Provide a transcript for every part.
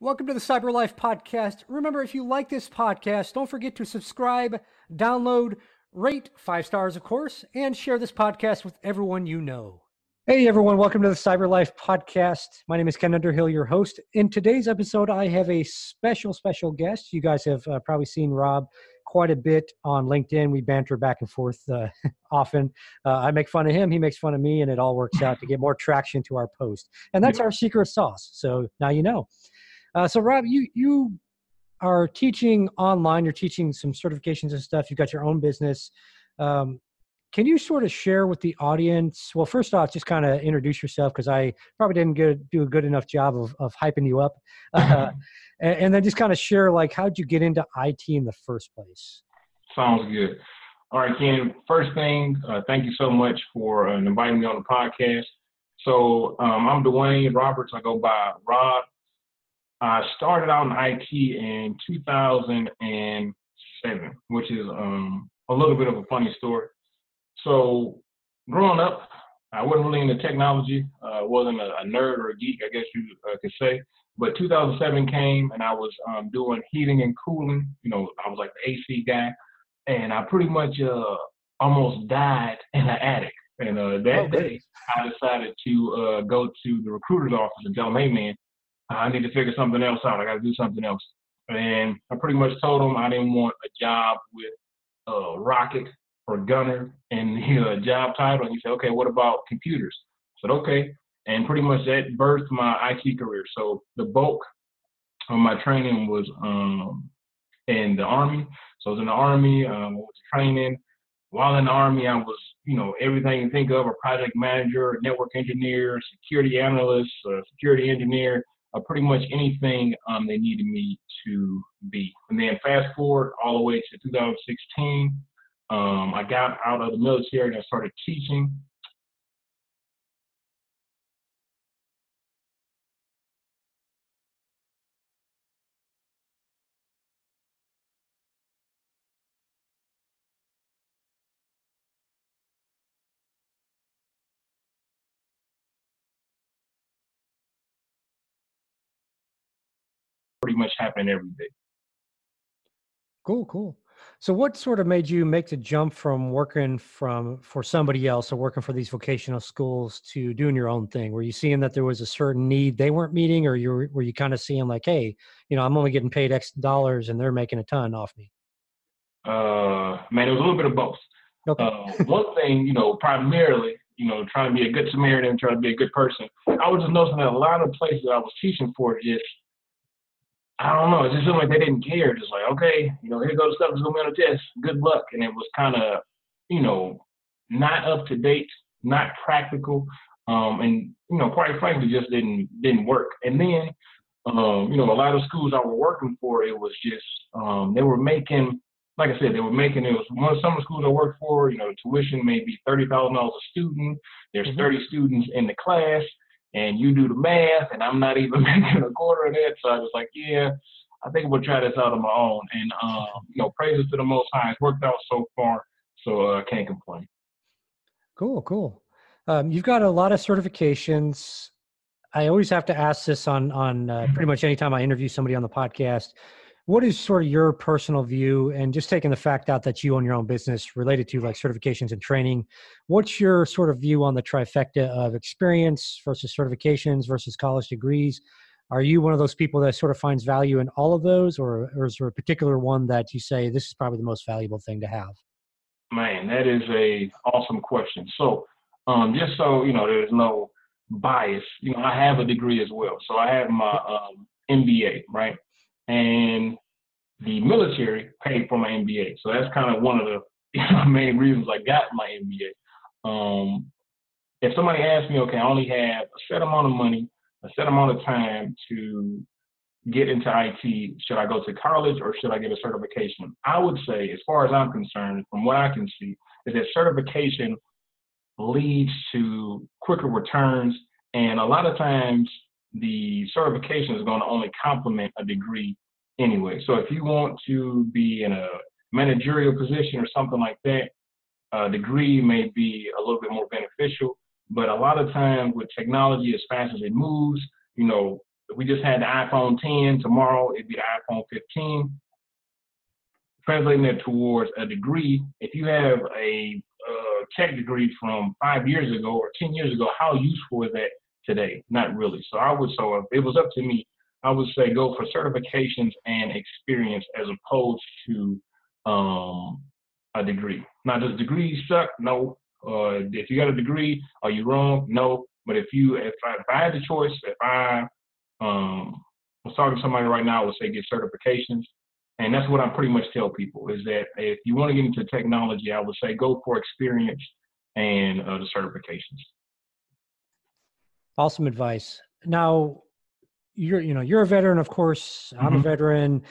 Welcome to the Cyber Life Podcast. Remember, if you like this podcast, don't forget to subscribe, download, rate five stars, of course, and share this podcast with everyone you know. Hey, everyone. Welcome to the Cyber Life Podcast. My name is Ken Underhill, your host. In today's episode, I have a special, special guest. You guys have uh, probably seen Rob quite a bit on LinkedIn. We banter back and forth uh, often. Uh, I make fun of him, he makes fun of me, and it all works out to get more traction to our post. And that's our secret sauce. So now you know. Uh, so Rob, you you are teaching online. You're teaching some certifications and stuff. You've got your own business. Um, can you sort of share with the audience? Well, first off, just kind of introduce yourself because I probably didn't get, do a good enough job of, of hyping you up. Uh, and, and, then just kind of share like how'd you get into IT in the first place? Sounds good. All right, Ken. First thing, uh, thank you so much for uh, inviting me on the podcast. So um, I'm Dwayne Roberts. I go by Rob I started out in IT in 2007, which is um, a little bit of a funny story. So, growing up, I wasn't really into technology. I uh, wasn't a, a, nerd or a geek, I guess you uh, could say. But 2007 came, and I was um, doing heating and cooling. You know, I was like the AC guy, and I pretty much uh, almost died in an attic. And uh, that oh, day, I decided to uh, go to the recruiter's office and tell them, "Hey, man, I need to figure something else out. I got to do something else. And I pretty much told him I didn't want a job with a rocket or gunner and the uh, job title. And he said, okay, what about computers? I said, okay. And pretty much that birthed my IT career. So the bulk of my training was um, in the Army. So I was in the Army, um, to training. While in the Army, I was, you know, everything you think of a project manager, network engineer, security analyst, security engineer, uh, pretty much anything um, they needed me to be. And then fast forward all the way to 2016, um, I got out of the military and I started teaching. Pretty much happening every day. Cool, cool. So what sort of made you make the jump from working from for somebody else or working for these vocational schools to doing your own thing? Were you seeing that there was a certain need they weren't meeting or you were, were you kind of seeing like, hey, you know, I'm only getting paid X dollars and they're making a ton off me? Uh, man, it was a little bit of both. Okay. Uh, one thing, you know, primarily, you know, trying to be a good Samaritan, trying to be a good person. I was just noticing that a lot of places I was teaching for just I don't know. It just seemed like they didn't care. Just like, okay, you know, here goes stuff that's gonna be on the test. Good luck. And it was kind of, you know, not up to date, not practical, um, and you know, quite frankly, just didn't didn't work. And then, um, you know, a lot of schools I were working for, it was just um, they were making, like I said, they were making it was one of some of the schools I worked for. You know, tuition may be thirty thousand dollars a student. There's mm-hmm. thirty students in the class and you do the math, and I'm not even making a quarter of that. So I was like, yeah, I think we'll try this out on my own. And um, you know, praises to the Most High. It's worked out so far, so uh, I uh, can't complain. Cool, cool. Um, you've got a lot of certifications. I always have to ask this on on uh, pretty much anytime I interview somebody on the podcast what is sort of your personal view? And just taking the fact out that you own your own business related to like certifications and training what's your sort of view on the trifecta of experience versus certifications versus college degrees? Are you one of those people that sort of finds value in all of those or, or is there a particular one that you say this is probably the most valuable thing to have man that is a awesome question. So um, just so you know there's no bias you know i have a degree as well. So i have my um, mba right and the military paid for my MBA. So that's kind of one of the main reasons I got my MBA. Um, if somebody asks me, okay, I only have a set amount of money, a set amount of time to get into IT, should I go to college or should I get a certification? I would say, as far as I'm concerned, from what I can see, is that certification leads to quicker returns. And a lot of times the certification is going to only complement a degree anyway. So if you want to be in a managerial position or something like that, a degree may be a little bit more beneficial. But a lot of times with technology, as fast as it moves, you know, we just had the iPhone 10. Tomorrow it'd be the iPhone 15. Translating that towards a degree, if you have a uh, tech degree from five years ago or 10 years ago, how useful is that today? Not really. So I would, so if it was up to me, I would say go for certifications and experience as opposed to um, a degree. Now, does degrees suck? No. Uh, if you got a degree, are you wrong? No. But if you, if I, if I had the choice, if I um, was talking to somebody right now, I would say get certifications. And that's what I pretty much tell people is that if you want to get into technology, I would say go for experience and uh, the certifications. Awesome advice. Now, you're you know you're a veteran, of course. I'm mm-hmm. a veteran.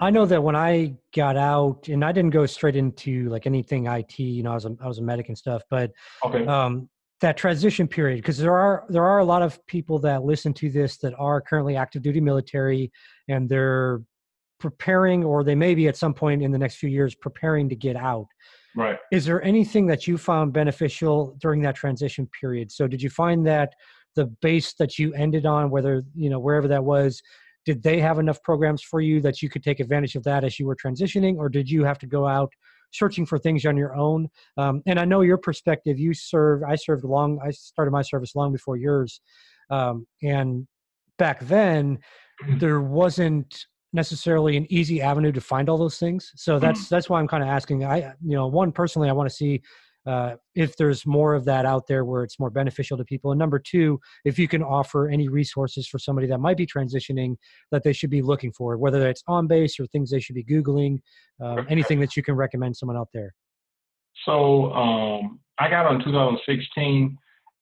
I know that when I got out, and I didn't go straight into like anything IT. You know, I was a, I was a medic and stuff, but okay. um, that transition period because there are there are a lot of people that listen to this that are currently active duty military and they're preparing or they may be at some point in the next few years preparing to get out right is there anything that you found beneficial during that transition period so did you find that the base that you ended on whether you know wherever that was did they have enough programs for you that you could take advantage of that as you were transitioning or did you have to go out searching for things on your own um, and i know your perspective you served i served long i started my service long before yours um, and back then mm-hmm. there wasn't necessarily an easy avenue to find all those things so that's mm-hmm. that's why i'm kind of asking i you know one personally i want to see uh, if there's more of that out there where it's more beneficial to people. And number two if you can offer any resources for somebody that might be transitioning that they should be looking for whether it's on base or things they should be googling um, anything that you can recommend someone out there. So um, i got on 2016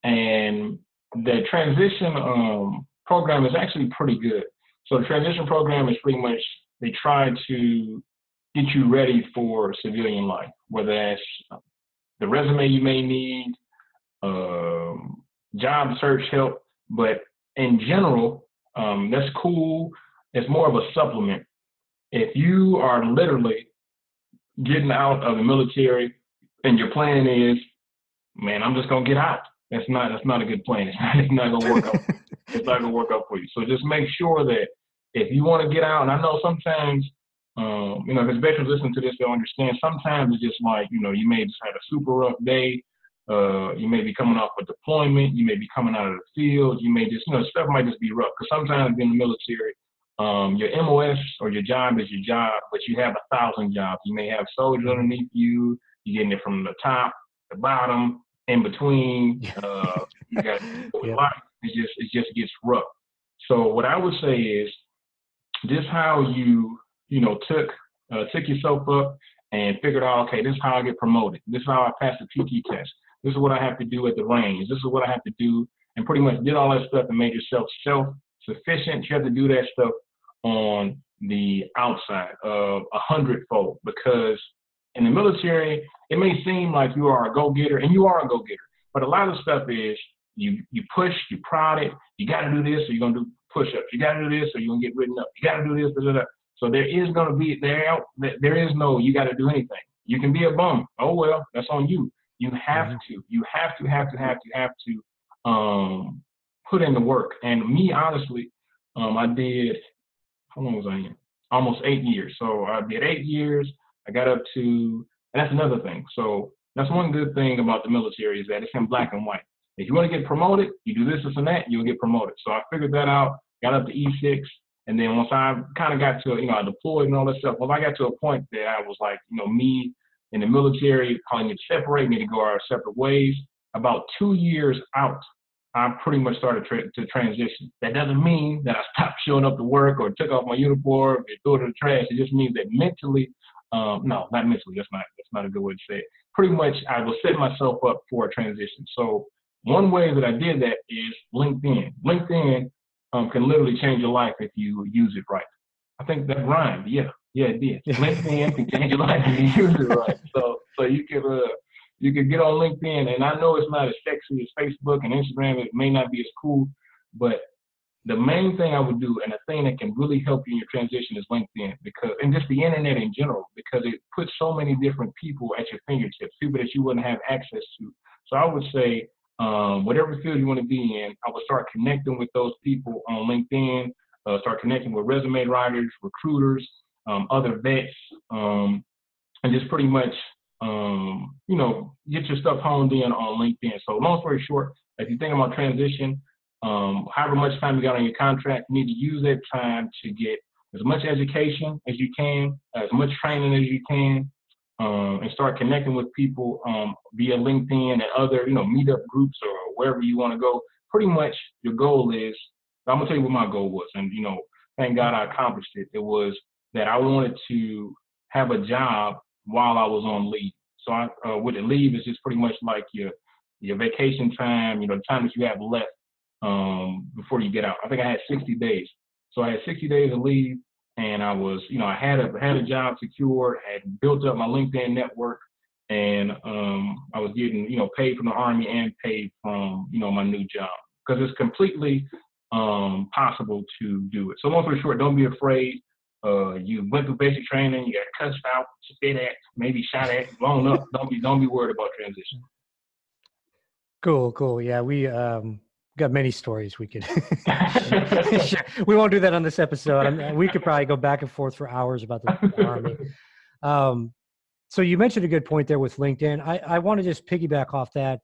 and the transition um, program is actually pretty good. So the transition program is pretty much they try to get you ready for civilian life whether that's the resume you may need, um, job search help, but in general, um, that's cool. It's more of a supplement. If you are literally getting out of the military and your plan is, man, I'm just gonna get out. That's not that's not a good plan. It's not, it's not gonna work out. It's not gonna work out for you. So just make sure that if you want to get out, and I know sometimes um, you know, if veterans listen to this, they'll understand. Sometimes it's just like, you know, you may just had a super rough day. Uh, you may be coming off a deployment. You may be coming out of the field. You may just, you know, stuff might just be rough. Because sometimes in the military, um, your MOS or your job is your job, but you have a thousand jobs. You may have soldiers underneath you. You're getting it from the top, the bottom, in between. Uh, you got yeah. it just it just gets rough. So what I would say is, just how you you know, took uh, took yourself up and figured out, okay, this is how I get promoted. This is how I pass the PT test. This is what I have to do at the range. This is what I have to do, and pretty much did all that stuff and made yourself self-sufficient. You have to do that stuff on the outside of a hundredfold because in the military, it may seem like you are a go-getter, and you are a go-getter, but a lot of stuff is you you push, you prod it. You got to do this, or you're gonna do push-ups. You got to do this, or you're gonna get written up. You got to do this, da, da, da. So there is going to be there there is no you got to do anything. You can be a bum. Oh well, that's on you. You have mm-hmm. to. You have to have to have to have to um, put in the work. And me honestly, um, I did. How long was I in? Almost eight years. So I did eight years. I got up to. that's another thing. So that's one good thing about the military is that it's in black and white. If you want to get promoted, you do this, this, and that, you'll get promoted. So I figured that out. Got up to E6. And then once I kind of got to, you know, I deployed and all that stuff, well, I got to a point that I was like, you know, me in the military calling it separate, me to go our separate ways. About two years out, I pretty much started tra- to transition. That doesn't mean that I stopped showing up to work or took off my uniform and threw it in the trash. It just means that mentally, um, no, not mentally. That's not that's not a good way to say it. Pretty much, I was setting myself up for a transition. So one way that I did that is LinkedIn. LinkedIn um, can literally change your life if you use it right. I think that rhymed. Yeah, yeah, it did. LinkedIn can change your life if you use it right. So, so you can uh, you can get on LinkedIn, and I know it's not as sexy as Facebook and Instagram. It may not be as cool, but the main thing I would do, and the thing that can really help you in your transition, is LinkedIn, because and just the internet in general, because it puts so many different people at your fingertips, people that you wouldn't have access to. So I would say um, whatever field you want to be in, I would start connecting with those people on LinkedIn. uh, start connecting with resume writers, recruiters, um, other vets, um, and just pretty much, um, you know, get your stuff honed in on LinkedIn. So long story short, if you think about transition, um, however much time you got on your contract, you need to use that time to get as much education as you can, as much training as you can, um, and start connecting with people um, via LinkedIn and other, you know, meetup groups or wherever you want to go. Pretty much your goal is, I'm gonna tell you what my goal was, and you know, thank God I accomplished it. It was that I wanted to have a job while I was on leave. So I, uh, with the leave is just pretty much like your your vacation time, you know, the time that you have left um, before you get out. I think I had 60 days. So I had 60 days of leave, and I was, you know, I had a had a job secured, had built up my LinkedIn network, and um, I was getting, you know, paid from the army and paid from, you know, my new job because it's completely um, possible to do it. So long story short, don't be afraid. Uh, you went through basic training, you got cussed out, spit at, maybe shot at, blown up. Don't be don't be worried about transition. Cool, cool. Yeah, we um got many stories we could we won't do that on this episode. I we could probably go back and forth for hours about the army um, so you mentioned a good point there with linkedin. I, I want to just piggyback off that.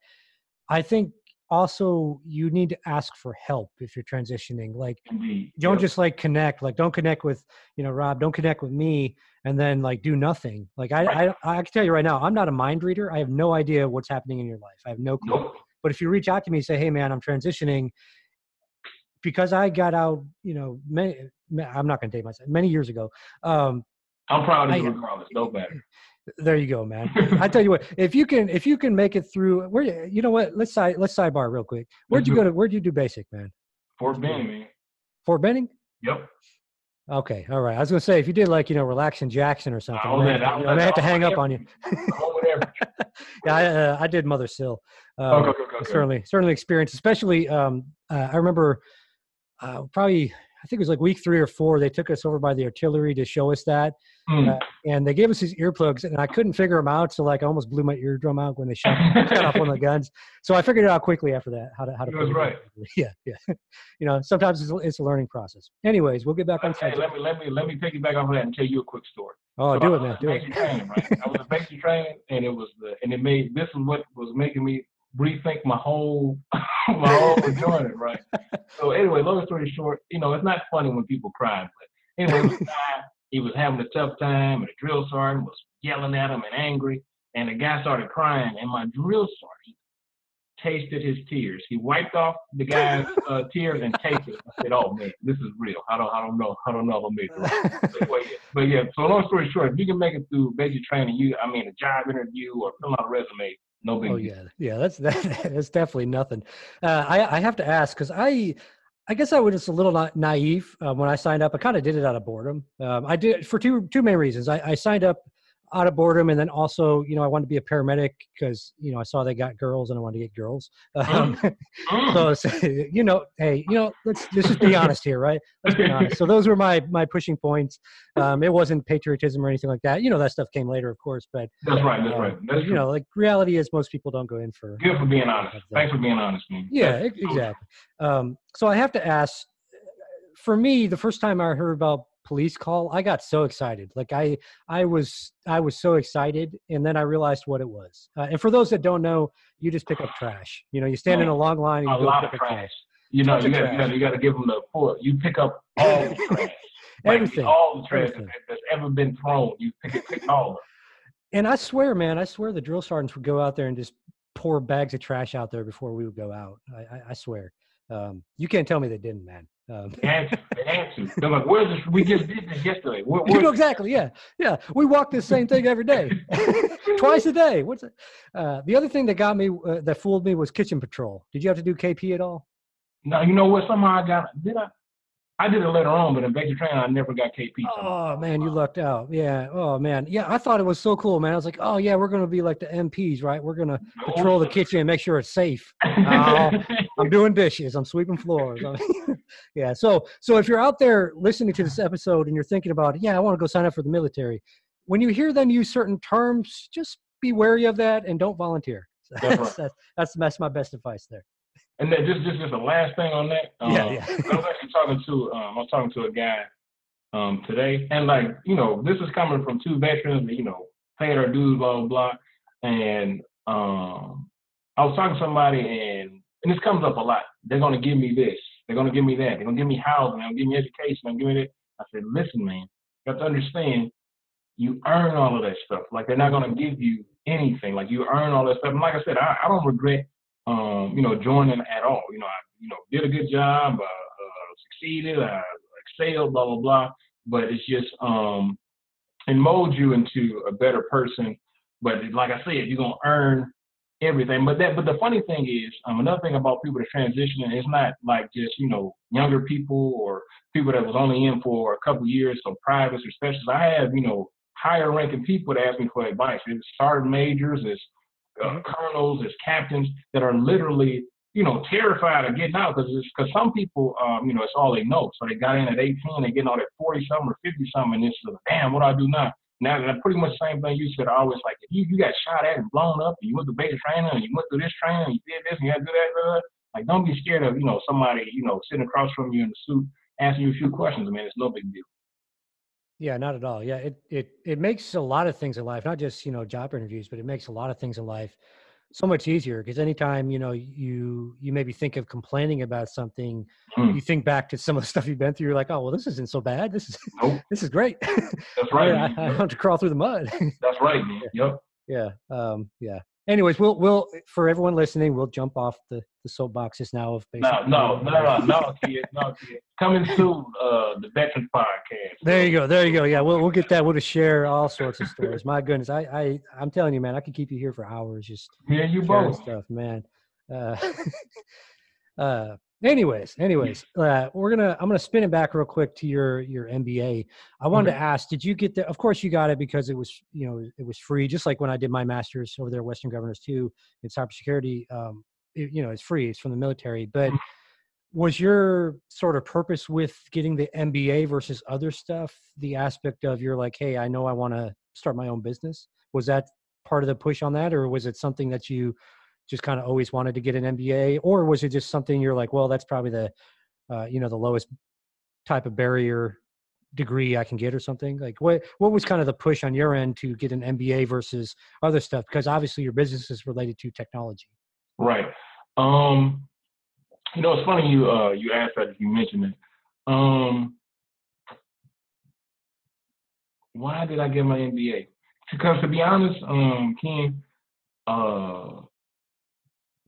I think also you need to ask for help if you're transitioning. Like Indeed. don't Yep. just like connect. Like don't connect with you know rob. Don't connect with me and then like do nothing. Like I, I i can tell you right now i'm not a mind reader. I have no idea what's happening in your life. I have no clue. Nope. But if you reach out to me and say, "Hey, man, I'm transitioning," because I got out, you know, many, I'm not going to date myself. Many years ago. Um, I'm proud of you I- regardless. No matter. there you go, man. I tell you what, if you can, if you can make it through, where you know what? Let's side, let's sidebar real quick. Where'd you go to? Where'd you do basic, man? Fort Benning, man. Fort Benning. Yep. Okay, all right. I was gonna say if you did like you know relaxing Jackson or something, I may have, to- I may have to hang up on you. Yeah, I, uh, I did Mother Sill. Um, Okay, okay, okay, okay. certainly certainly experienced especially um uh, i remember uh probably i think it was like week three or four they took us over by the artillery to show us that Hmm. uh, and they gave us these earplugs and i couldn't figure them out so like i almost blew my eardrum out when they shut, shut off one of the guns so i figured it out quickly after that how to how to it right. yeah yeah you know sometimes it's, a- it's a learning process anyways we'll get back on Hey, subject let me let me let me piggyback off of that and tell you a quick story. oh So do I it man was do basic it training, right? I was a basic training, and it was the and it made this is what was making me rethink my whole my whole enjoyment, right? So anyway, long story short, you know, it's not funny when people cry, but anyway, he was having a tough time, and the drill sergeant was yelling at him and angry, and the guy started crying, and my drill sergeant tasted his tears. He wiped off the guy's uh, tears and tasted it. I said, "Oh man, this is real. I don't, I don't know, I don't know if I made it. But, yeah. but yeah, so long story short, if you can make it through basic training, you, I mean, a job interview or fill out a resume, no big Oh yeah, yeah. That's that, that's definitely nothing. Uh, I I have to ask because I I guess I was just a little na- naive uh, when I signed up. I kind of did it out of boredom. Um, I did for two two main reasons. I, I signed up out of boredom, and then also you know I wanted to be a paramedic because you know I saw they got girls and I wanted to get girls. Um, Mm. so, so, you know, hey, you know, let's let's just be honest here, right? Let's be honest. So those were my my pushing points. Um, it wasn't patriotism or anything like that. You know, that stuff came later, of course, but That's right. That's um, right. That's you true. know, like reality is most people don't go in for Good for being honest. Thanks for being honest, man. yeah, That's exactly. Um, so I have to ask. For me, the first time I heard about police call, I got so excited. Like I, I was, I was so excited, and then I realized what it was. Uh, and for those that don't know, you just pick up trash. You know, you stand in a long line and A you go lot pick of up trash. You know, you got, you got you got to give them the full. You pick up all the trash. Like, Everything. all the trash Everything. that's ever been thrown. You pick it, pick all of it. And I swear, man, I swear the drill sergeants would go out there and just pour bags of trash out there before we would go out. I, I, I swear. Um, you can't tell me they didn't, man. Um, answer, had to. They had to. They're like, where's this? We just did this yesterday. Where, You know exactly. Yeah, yeah. We walk the same thing every day, twice a day. What's it? Uh, the other thing that got me, uh, that fooled me, was kitchen patrol. Did you have to do KP at all? No, you know what? Somehow I got. Did I? I did it later on, but in basic training, I never got KP. Oh man, you lucked out. Yeah. Oh man. Yeah, I thought it was so cool, man. I was like, oh yeah, we're gonna be like the MPs, right? We're gonna No, patrol the kitchen and make sure it's safe. Oh, I'm doing dishes. I'm sweeping floors. Yeah. So, so if you're out there listening to this episode and you're thinking about, yeah, I want to go sign up for the military, when you hear them use certain terms, just be wary of that and don't volunteer. That's that's, that's that's my best advice there. And then just just just the last thing on that. Um, yeah, yeah. I was actually talking to um, I was talking to a guy um, today, and like you know, this is coming from two veterans, you know, paid our dues, blah blah blah, and um, I was talking to somebody, and and this comes up a lot. They're gonna give me this, they're gonna give me that, they're gonna give me housing, they're gonna give me education, give me that. I said, listen, man, you have to understand, you earn all of that stuff. Like they're not gonna give you anything. Like you earn all that stuff. And like I said, I, I don't regret, um, you know, joining at all. You know, I, you know, did a good job, uh, uh, succeeded, I excelled, blah blah blah. But it's just, um, it molds you into a better person. But like I said, you're gonna earn everything. But that, but the funny thing is, um, another thing about people that transition is not like just you know younger people or people that was only in for a couple years, so privates or specialists. I have you know higher ranking people that ask me for advice. It's sergeant majors, it's uh, mm-hmm. colonels, it's captains that are literally, you know, terrified of getting out because because some people, um, you know, it's all they know. So they got in at 18, they getting out at 40 something or 50 something, and it's like, damn, what do I do now? Now that pretty much the same thing you said. I always like if you you got shot at and blown up, and you went to basic training, and you went through this training, and you did this, and you had to do that. Blah, blah. Like don't be scared of you know somebody you know sitting across from you in the suit asking you a few questions. I mean, it's no big deal. Yeah, not at all. Yeah, it it it makes a lot of things in life, not just you know job interviews, but it makes a lot of things in life so much easier because anytime you know you you maybe think of complaining about something, mm. you think back to some of the stuff you've been through. You're like, oh well, this isn't so bad. This is nope. this is great. That's right. I, I, I, don't have to crawl through the mud. That's right, man. Yep. Yeah. Um, yeah anyways, we'll we'll for everyone listening, we'll jump off the the soapboxes now of basically. No, no, no, no, no, kid, no, kid. Coming soon, uh, the Veterans Podcast. There you go, there you go. Yeah, we'll we'll get that. We'll just share all sorts of stories. My goodness, I I I'm telling you, man, I could keep you here for hours just yeah, you both stuff, man. Uh, uh, anyways anyways uh, we're gonna i'm gonna spin it back real quick to your your mba i wanted okay. to ask did you get the of course you got it because it was you know it was free just like when i did my master's over there western governors too in cybersecurity um it, you know it's free it's from the military but mm-hmm. was your sort of purpose with getting the mba versus other stuff the aspect of you're like hey i know i want to start my own business was that part of the push on that or was it something that you just kind of always wanted to get an MBA, or was it just something you're like, well, that's probably the, uh, you know, the lowest type of barrier degree I can get or something? Like, what what was kind of the push on your end to get an MBA versus other stuff? Because obviously your business is related to technology. Right. Um, you know, it's funny you uh you asked that you mentioned it. Um, why did I get my MBA? Because to be honest, um, Ken, uh,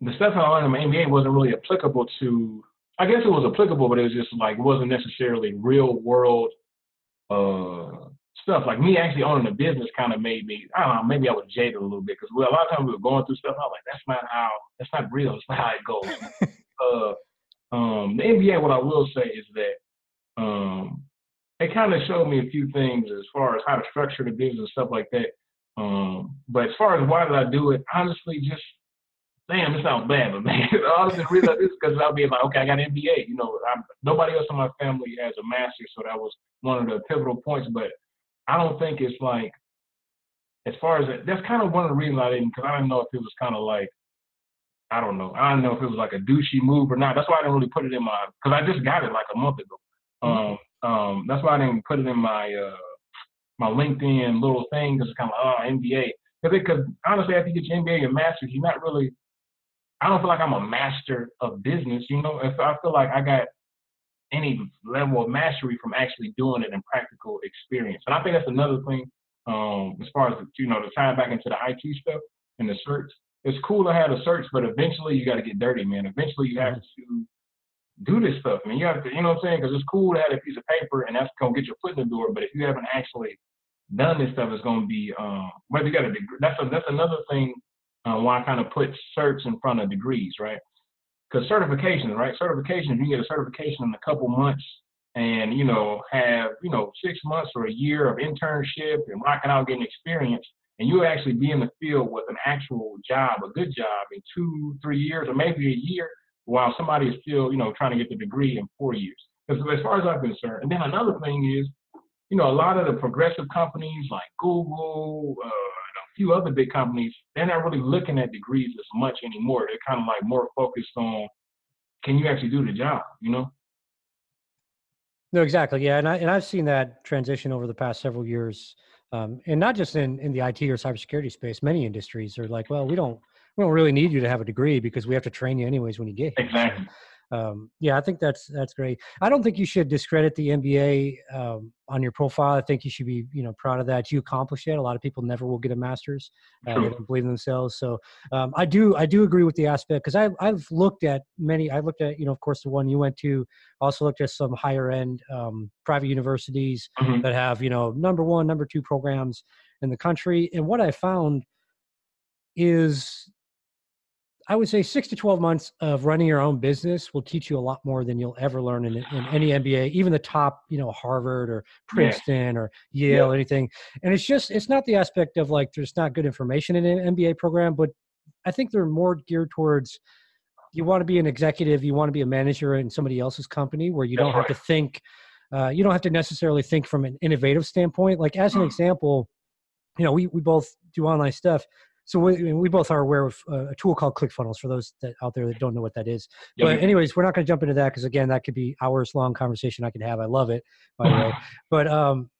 the stuff I learned in my MBA wasn't really applicable to. I guess it was applicable, but it was just like wasn't necessarily real world uh, stuff. Like me actually owning a business kind of made me. I don't know. Maybe I was jaded a little bit because well, a lot of times we were going through stuff. I was like, that's not how. That's not real. It's not how it goes. uh, um, the MBA, what I will say is that um, it kind of showed me a few things as far as how to structure the business and stuff like that. Um, but as far as why did I do it, honestly, just damn, this sounds bad, but man, honestly, reason this because I'll be like, okay, I got an MBA. You know, I'm, nobody else in my family has a master, so that was one of the pivotal points. But I don't think it's like, as far as that's kind of one of the reasons I didn't, because I didn't know if it was kind of like, I don't know, I don't know if it was like a douchey move or not. That's why I didn't really put it in my, because I just got it like a month ago. Mm-hmm. Um, um, that's why I didn't put it in my uh, my LinkedIn little thing because it's kind of like, oh, MBA. Because honestly, after you get your MBA and master's, you're not really I don't feel like I'm a master of business. You know, if I feel like I got any level of mastery from actually doing it in practical experience. And I think that's another thing, um, as far as you know, to tie back into the IT stuff and the certs. It's cool to have the certs, but eventually you got to get dirty, man. Eventually you have to do this stuff, man. You have to, you know what I'm saying? Because it's cool to have a piece of paper and that's gonna get your foot in the door. But if you haven't actually done this stuff, it's gonna be um, whether you got a degree. That's a, that's another thing uh, why I kind of put certs in front of degrees, right? Because certification, right? Certification, if you get a certification in a couple months and, you know, have, you know, six months or a year of internship and rocking out getting experience, and you actually be in the field with an actual job, a good job in two, three years, or maybe a year, while somebody is still, you know, trying to get the degree in four years. Because as far as I'm concerned, and then another thing is, you know, a lot of the progressive companies like Google, uh, few other big companies, they're not really looking at degrees as much anymore. They're kind of like more focused on can you actually do the job? You know. No, exactly. Yeah, and I and I've seen that transition over the past several years, um, and not just in in the IT or cybersecurity space. Many industries are like, well, we don't we don't really need you to have a degree because we have to train you anyways when you get here. Exactly. Um, yeah, I think that's that's great. I don't think you should discredit the MBA um, on your profile. I think you should be you know proud of that. You accomplished it. A lot of people never will get a master's. Uh, they don't believe in themselves. So um, I do I do agree with the aspect because I've I've looked at many. I looked at you know of course the one you went to. Also looked at some higher end um, private universities mm-hmm. that have you know number one, number two programs in the country. And what I found is I would say six to 12 months of running your own business will teach you a lot more than you'll ever learn in, in any MBA, even the top, you know, Harvard or Princeton yeah. or Yale, yeah. or anything. And it's just, it's not the aspect of like, there's not good information in an MBA program, but I think they're more geared towards you want to be an executive, you want to be a manager in somebody else's company where you That's don't right. have to think, uh, you don't have to necessarily think from an innovative standpoint. Like as an mm. example, you know, we, we both do online stuff so we, we both are aware of uh, a tool called ClickFunnels for those that out there that don't know what that is. Yep. But anyways, we're not going to jump into that because again, that could be hours long conversation I could have. I love it, by the way. But um,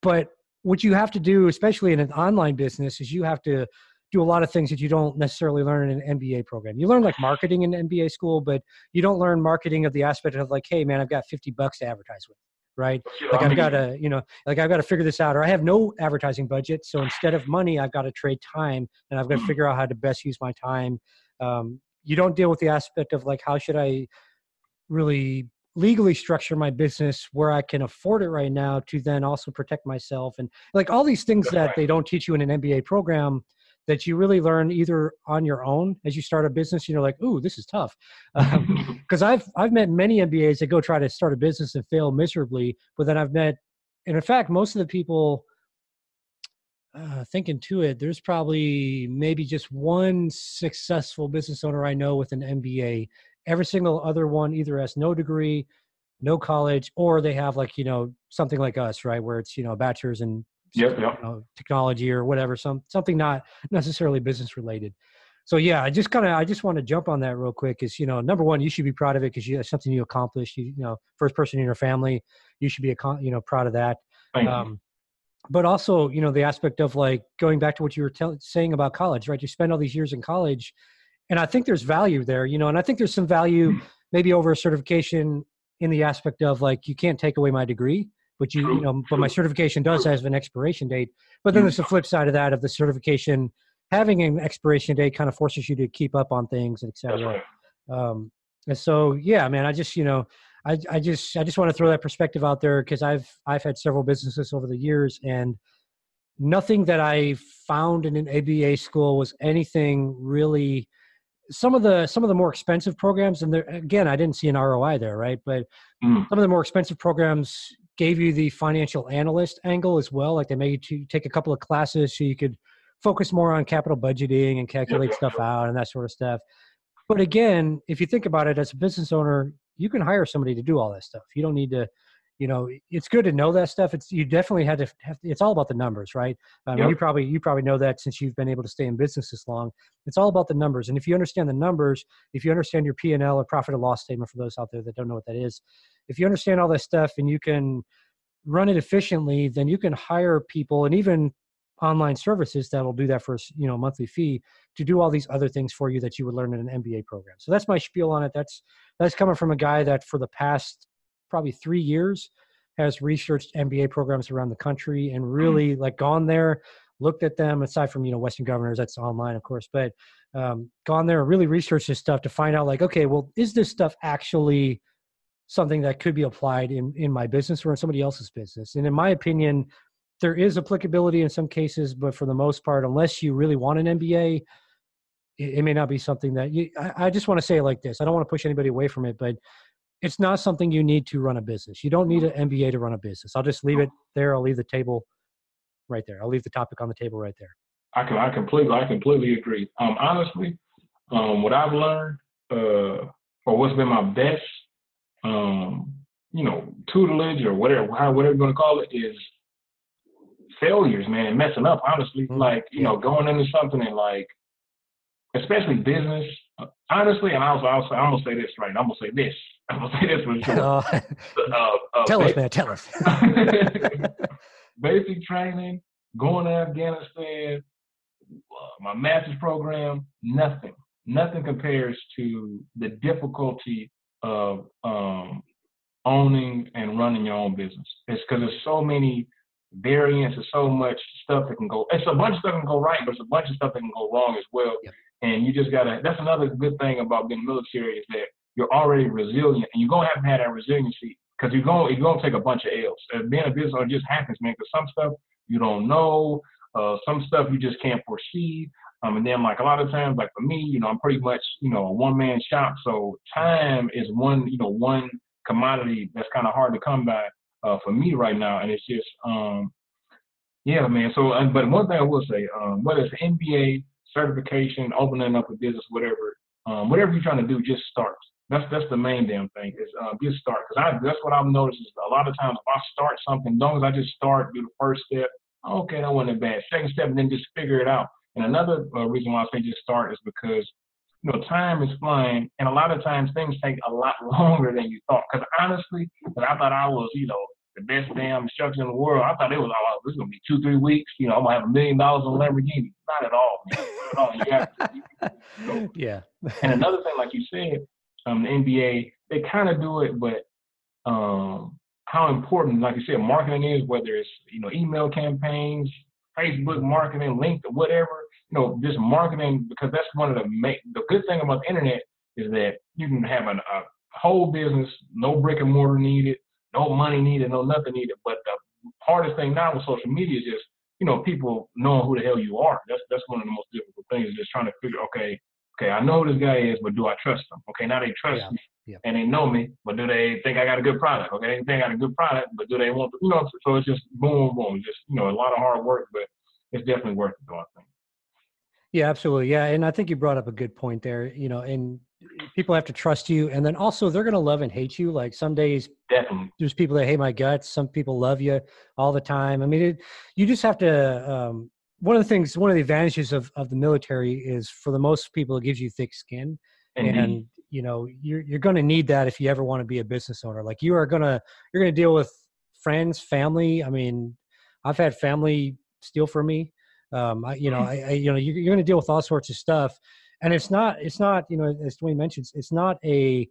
but what you have to do, especially in an online business, is you have to do a lot of things that you don't necessarily learn in an MBA program. You learn like marketing in MBA school, but you don't learn marketing of the aspect of like, hey man, I've got 50 bucks to advertise with right? Like I've got to, you know, like I've got to figure this out, or I have no advertising budget. So instead of money, I've got to trade time, and I've got to mm. figure out how to best use my time. Um, you don't deal with the aspect of like how should I really legally structure my business where I can afford it right now to then also protect myself and like all these things that they don't teach you in an MBA program that you really learn either on your own as you start a business. You're like, "Ooh, this is tough," because um, I've I've met many MBAs that go try to start a business and fail miserably. But then I've met, and in fact, most of the people uh, thinking to it, there's probably maybe just one successful business owner I know with an MBA. Every single other one either has no degree, no college, or they have like you know something like us, right, where it's you know a bachelor's in yep, yep. You know, technology or whatever, some something not necessarily business related. So yeah, I just kind of I just want to jump on that real quick. Is you know number one, you should be proud of it because you have something you accomplished. You, you know, first person in your family, you should be a you know proud of that. Um, but also, you know, the aspect of like going back to what you were tell- saying about college, right? You spend all these years in college, and I think there's value there, you know, and I think there's some value mm. maybe over a certification in the aspect of like you can't take away my degree but you, true, you know, true. but my certification does have an expiration date. But then there's the flip side of that of the certification having an expiration date kind of forces you to keep up on things, etc. Right. Um, and so, yeah, man, I just, you know, I, I just, I just want to throw that perspective out there because I've, I've had several businesses over the years and nothing that I found in an MBA school was anything really, some of the some of the more expensive programs and there again i didn't see an roi there right but mm. some of the more expensive programs gave you the financial analyst angle as well. Like they made you take a couple of classes so you could focus more on capital budgeting and calculate stuff out and that sort of stuff. But again, if you think about it as a business owner, you can hire somebody to do all that stuff. You don't need to, you know, it's good to know that stuff. It's you definitely had to have. It's all about the numbers, right? Um, yep. You probably you probably know that since you've been able to stay in business this long. It's all about the numbers, and if you understand the numbers, if you understand your P and L or profit and loss statement for those out there that don't know what that is, if you understand all this stuff and you can run it efficiently, then you can hire people and even online services that'll do that for you know monthly fee to do all these other things for you that you would learn in an MBA program. So that's my spiel on it. That's that's coming from a guy that for the past probably three years has researched MBA programs around the country and mm-hmm. really like gone there, looked at them. Aside from you know Western Governors, that's online of course, but um, gone there and really researched this stuff to find out like okay, well, is this stuff actually something that could be applied in, in my business or in somebody else's business. And in my opinion, there is applicability in some cases, but for the most part, unless you really want an MBA, it, it may not be something that you, I, I just want to say it like this. I don't want to push anybody away from it, but it's not something you need to run a business. You don't need an MBA to run a business. I'll just leave it there. I'll leave the table right there. I'll leave the topic on the table right there. I can, I completely, I completely agree. Um, honestly, um, what I've learned, uh, or what's been my best um, you know, tutelage or whatever, whatever you're going to call it, is failures, man, messing up. Honestly, mm-hmm. like you know, going into something and like especially business. Honestly, and also, also I'm gonna say this right. I'm gonna say this. I'm gonna say this for sure. uh, uh, tell us, man. Tell us. basic training, going to Afghanistan, uh, my master's program, nothing, nothing compares to the difficulty of um, owning and running your own business. It's because there's so many variants, there's so much stuff that can go. It's a bunch of stuff that can go right, but it's a bunch of stuff that can go wrong as well. Yep. And you just gotta. That's another good thing about being military is that you're already resilient, and you're gonna have to have that resiliency because you're gonna you're gonna take a bunch of L's. And being a business owner just happens, man. Because some stuff you don't know, uh, some stuff you just can't foresee. Um, and then like a lot of times, like for me, you know, I'm pretty much you know a one man shop, so time is one you know one commodity that's kind of hard to come by uh, for me right now, and it's just um, yeah, man. So, uh, but one thing I will say, um, whether it's MBA certification, opening up a business, whatever, um, whatever you're trying to do, just start. That's that's the main damn thing is uh, just start. Because I that's what I've noticed is a lot of times if I start something, as long as I just start, do the first step, okay, that wasn't bad. Second step, and then just figure it out. And another uh, reason why I say just start is because you know time is flying, and a lot of times things take a lot longer than you thought. Because honestly, I thought I was you know the best damn instructor in the world. I thought it was all this is gonna be two three weeks. You know, I'm gonna have a million dollars on Lamborghini. Not at all. Man. Not at all. You have to, yeah. and another thing, like you said, um, the MBA they kind of do it, but um, how important, like you said, marketing is. Whether it's you know email campaigns, Facebook marketing, LinkedIn, whatever. You know, just marketing because that's one of the make. The good thing about the internet is that you can have an, a whole business, no brick and mortar needed no money needed, no nothing needed. But the hardest thing now with social media is just, you know, people knowing who the hell you are. That's that's one of the most difficult things. Is just trying to figure, okay, okay, I know who this guy is, but do I trust him? Okay, now they trust yeah. me yeah. and they know me, but do they think I got a good product? Okay, they think I got a good product, but do they want to, you know? So it's just boom, boom, just you know, a lot of hard work, but it's definitely worth it, though. I think. Yeah, absolutely. Yeah, and I think you brought up a good point there. You know, and people have to trust you and then also they're going to love and hate you like some days Definitely. there's people that hate my guts some people love you all the time i mean it, you just have to um, one of the things one of the advantages of, of the military is for the most people it gives you thick skin and you know you're, you're going to need that if you ever want to be a business owner like you are to you're going to deal with friends family i mean i've had family steal from me um, I, you know, I, I, you know, you're, you're going to deal with all sorts of stuff, and it's not it's not you know as Dwayne mentions it's not a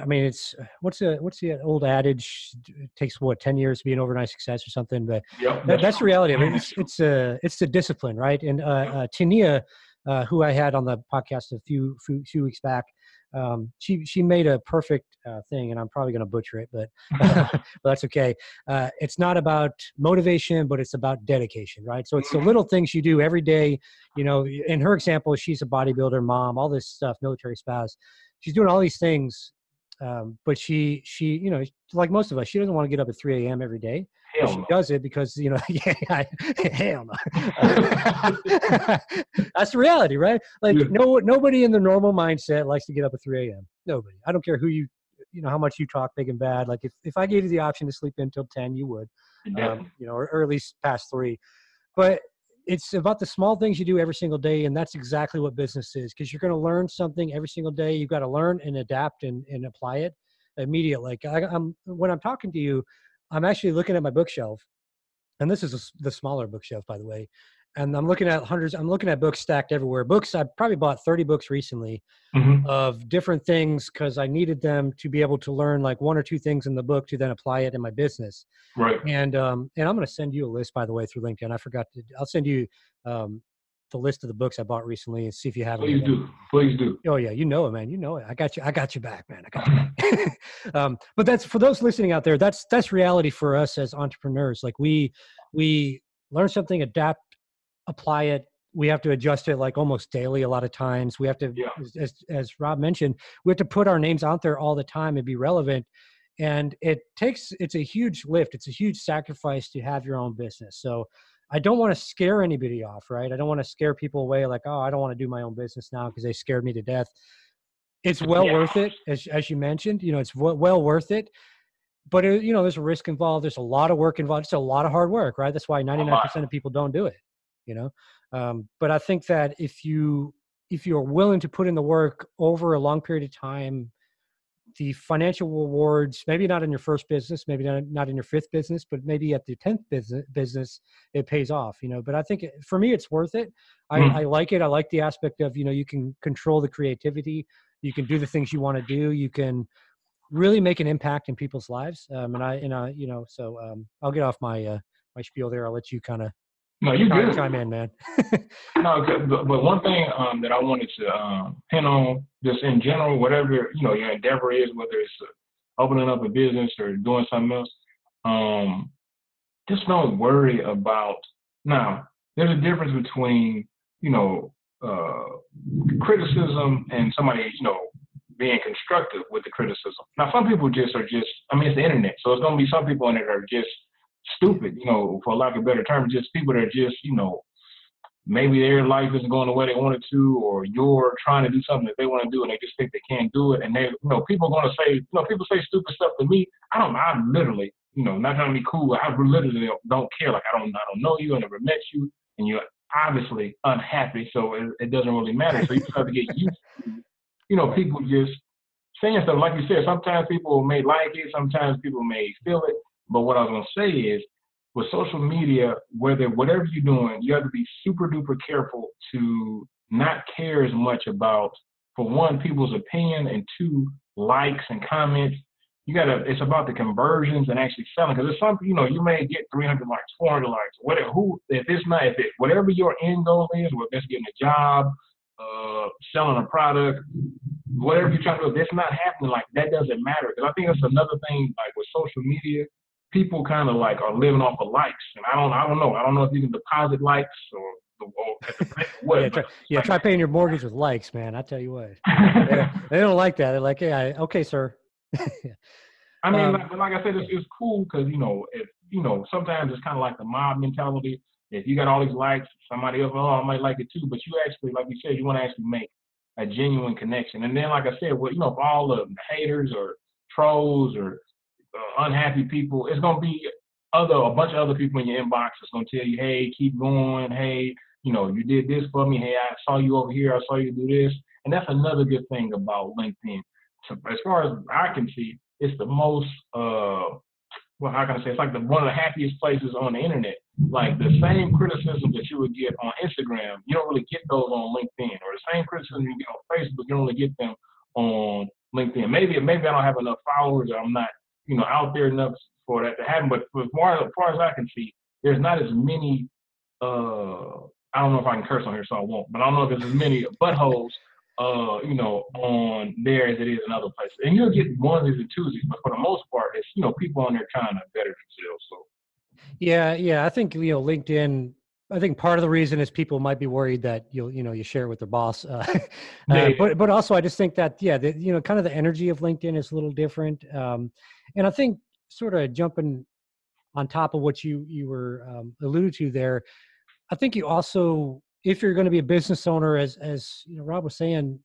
I mean, it's what's the what's the old adage? It takes what ten years to be an overnight success or something. But yep, that, that's the reality. I mean, it's it's a it's the discipline, right? And uh, uh, Tania, uh, who I had on the podcast a few few, few weeks back, um, she she made a perfect uh, thing, and I'm probably going to butcher it, but but that's okay. Uh, it's not about motivation, but it's about dedication, right? So it's the little things you do every day. You know, in her example, she's a bodybuilder, mom, all this stuff, military spouse. She's doing all these things, um, but she she you know like most of us, she doesn't want to get up at 3 a.m. every day. Hell she no. does it because you know, yeah, hell no. That's the reality, right? Like yeah. no, nobody in the normal mindset likes to get up at 3 a.m. Nobody. I don't care who you, you know, how much you talk big and bad. Like if if I gave you the option to sleep in until 10, you would, um, you know, or, or at least past three. But it's about the small things you do every single day and that's exactly what business is because you're going to learn something every single day you've got to learn and adapt and, and apply it immediately like I, am when i'm talking to you I'm actually looking at my bookshelf, and this is a, the smaller bookshelf, by the way. And I'm looking at hundreds. I'm looking at books stacked everywhere. Books. I probably bought 30 books recently mm-hmm. of different things because I needed them to be able to learn like one or two things in the book to then apply it in my business. Right. And um, and I'm going to send you a list, by the way, through LinkedIn. I forgot to. I'll send you um, the list of the books I bought recently and see if you have. Please do. Please do. Oh yeah, you know it, man. You know it. I got you. I got you back, man. I got you back. um, but that's for those listening out there. That's that's reality for us as entrepreneurs. Like we we learn something, adapt, apply it. We have to adjust it like almost daily. A lot of times, we have to, yeah. as, as Rob mentioned, we have to put our names out there all the time and be relevant and it takes it's a huge lift it's a huge sacrifice to have your own business so I don't want to scare anybody off, right? I don't want to scare people away like, oh, I don't want to do my own business now because they scared me to death. It's well yeah. worth it, as as you mentioned. You know, it's w- well worth it. But it, you know, there's a risk involved. There's a lot of work involved. It's a lot of hard work, right? That's why 99% of people don't do it. You know, um, but I think that if you if you're willing to put in the work over a long period of time, the financial rewards, maybe not in your first business, maybe not, not in your fifth business, but maybe at the 10th business, business, it pays off, you know, but I think it, for me, it's worth it. I, mm. I like it. I like the aspect of, you know, you can control the creativity, you can do the things you want to do. You can really make an impact in people's lives. Um, and I, and I, you know, so um, I'll get off my, uh, my spiel there. I'll let you kind of no, you good. Chime in, man. no, but, but one thing um, that I wanted to um, pin on, just in general, whatever you know your endeavor is, whether it's uh, opening up a business or doing something else, um, just don't worry about. Now, there's a difference between you know uh, criticism and somebody you know being constructive with the criticism. Now, some people just are just. I mean, it's the internet, so it's gonna be some people in it are just stupid, you know, for lack of better term, just people that are just, you know, maybe their life isn't going the way they want it to, or you're trying to do something that they want to do and they just think they can't do it. And they, you know, people are going to say, you know, people say stupid stuff to me. I don't, I literally, you know, not trying to be cool. I literally don't care. Like I don't, I don't know you. I never met you, and you're obviously unhappy. So it, it doesn't really matter. So you just have to get used to, you know, people just saying stuff. Like you said, sometimes people may like it, sometimes people may feel it. But what I was gonna say is, with social media, whether whatever you're doing, you have to be super duper careful to not care as much about, for one, people's opinion, and two, likes and comments. You gotta. It's about the conversions and actually selling. Because there's some, you know, you may get 300 likes, 400 likes, whatever. Who, if it's not, if it, whatever your end goal is, whether it's getting a job, uh, selling a product, whatever you're trying to do, it's not happening, like that doesn't matter. Because I think that's another thing, like with social media people kind of like are living off of likes, and I don't, I don't know. I don't know if you can deposit likes or, or what. yeah, try, yeah, try paying your mortgage with likes, man. I tell you what, they, they, don't like that. They're like, yeah, okay, sir. I mean, um, like, like, I said, it's, it's cool because you know, if you know, sometimes it's kind of like the mob mentality. If you got all these likes, somebody else, oh, I might like it too. But you actually, like you said, you want to actually make a genuine connection. And then, like I said, well, you know, for all the haters or trolls or uh, unhappy people, it's gonna be other a bunch of other people in your inbox that's gonna tell you, hey, keep going, hey, you know, you did this for me, hey, I saw you over here, I saw you do this, and that's another good thing about LinkedIn. So as far as I can see, it's the most uh well, how can I say? It's like the one of the happiest places on the internet. Like the same criticism that you would get on Instagram, you don't really get those on LinkedIn, or the same criticism you get on Facebook, you don't really get them on LinkedIn. Maybe maybe I don't have enough followers, or I'm not you know, out there enough for that to happen. But as far, as far as I can see, there's not as many. Uh, I don't know if I can curse on here, so I won't. But I don't know if there's as many buttholes, uh, you know, on there as it is in other places. And you'll get onesies and twosies, but for the most part, it's you know people on there trying to better themselves. So. Yeah, yeah, I think you know LinkedIn I think part of the reason is people might be worried that you'll, you know, you share it with their boss. Uh, uh, but, but also I just think that, yeah, the, you know, kind of the energy of LinkedIn is a little different. Um, and I think sort of jumping on top of what you, you were um, alluded to there, I think you also, if you're going to be a business owner, as, as, you know, Rob was saying,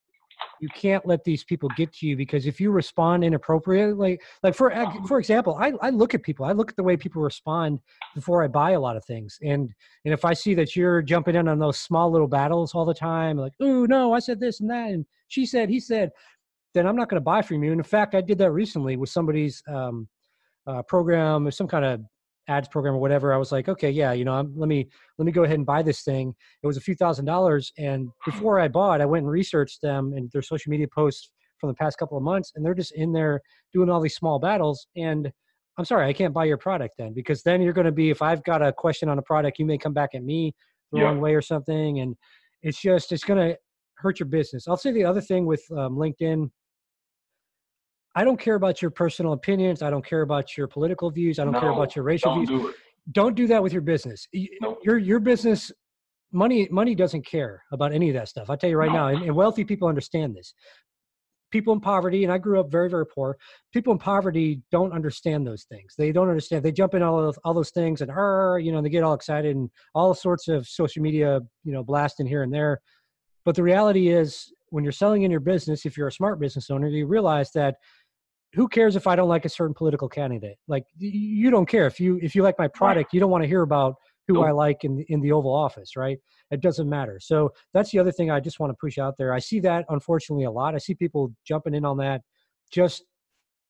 you can't let these people get to you because if you respond inappropriately like for for example I, I look at people i look at the way people respond before i buy a lot of things. And and if i see that you're jumping in on those small little battles all the time like oh no i said this and that and she said he said then i'm not going to buy from you. And in fact i did that recently with somebody's um, uh, program or some kind of ads program or whatever i was like okay yeah you know I'm, let me let me go ahead and buy this thing it was a few thousand dollars and before i bought i went and researched them and their social media posts from the past couple of months and they're just in there doing all these small battles and i'm sorry i can't buy your product then because then you're going to be if i've got a question on a product you may come back at me the yeah. wrong way or something and it's just it's going to hurt your business i'll say the other thing with um, linkedin I don't care about your personal opinions. I don't care about your political views. I don't no, care about your racial don't views. Do it. Don't do that with your business. Nope. Your your business money money doesn't care about any of that stuff. I tell you right no. now, and, and wealthy people understand this. People in poverty, and I grew up very very poor. People in poverty don't understand those things. They don't understand. They jump in all those, all those things and you know they get all excited and all sorts of social media you know blasting here and there. But the reality is, when you're selling in your business, if you're a smart business owner, you realize that who cares if I don't like a certain political candidate? Like you don't care if you if you like my product, you don't want to hear about who Nope. I like in in the Oval Office, right? It doesn't matter. So that's the other thing I just want to push out there. I see that unfortunately a lot. I see people jumping in on that just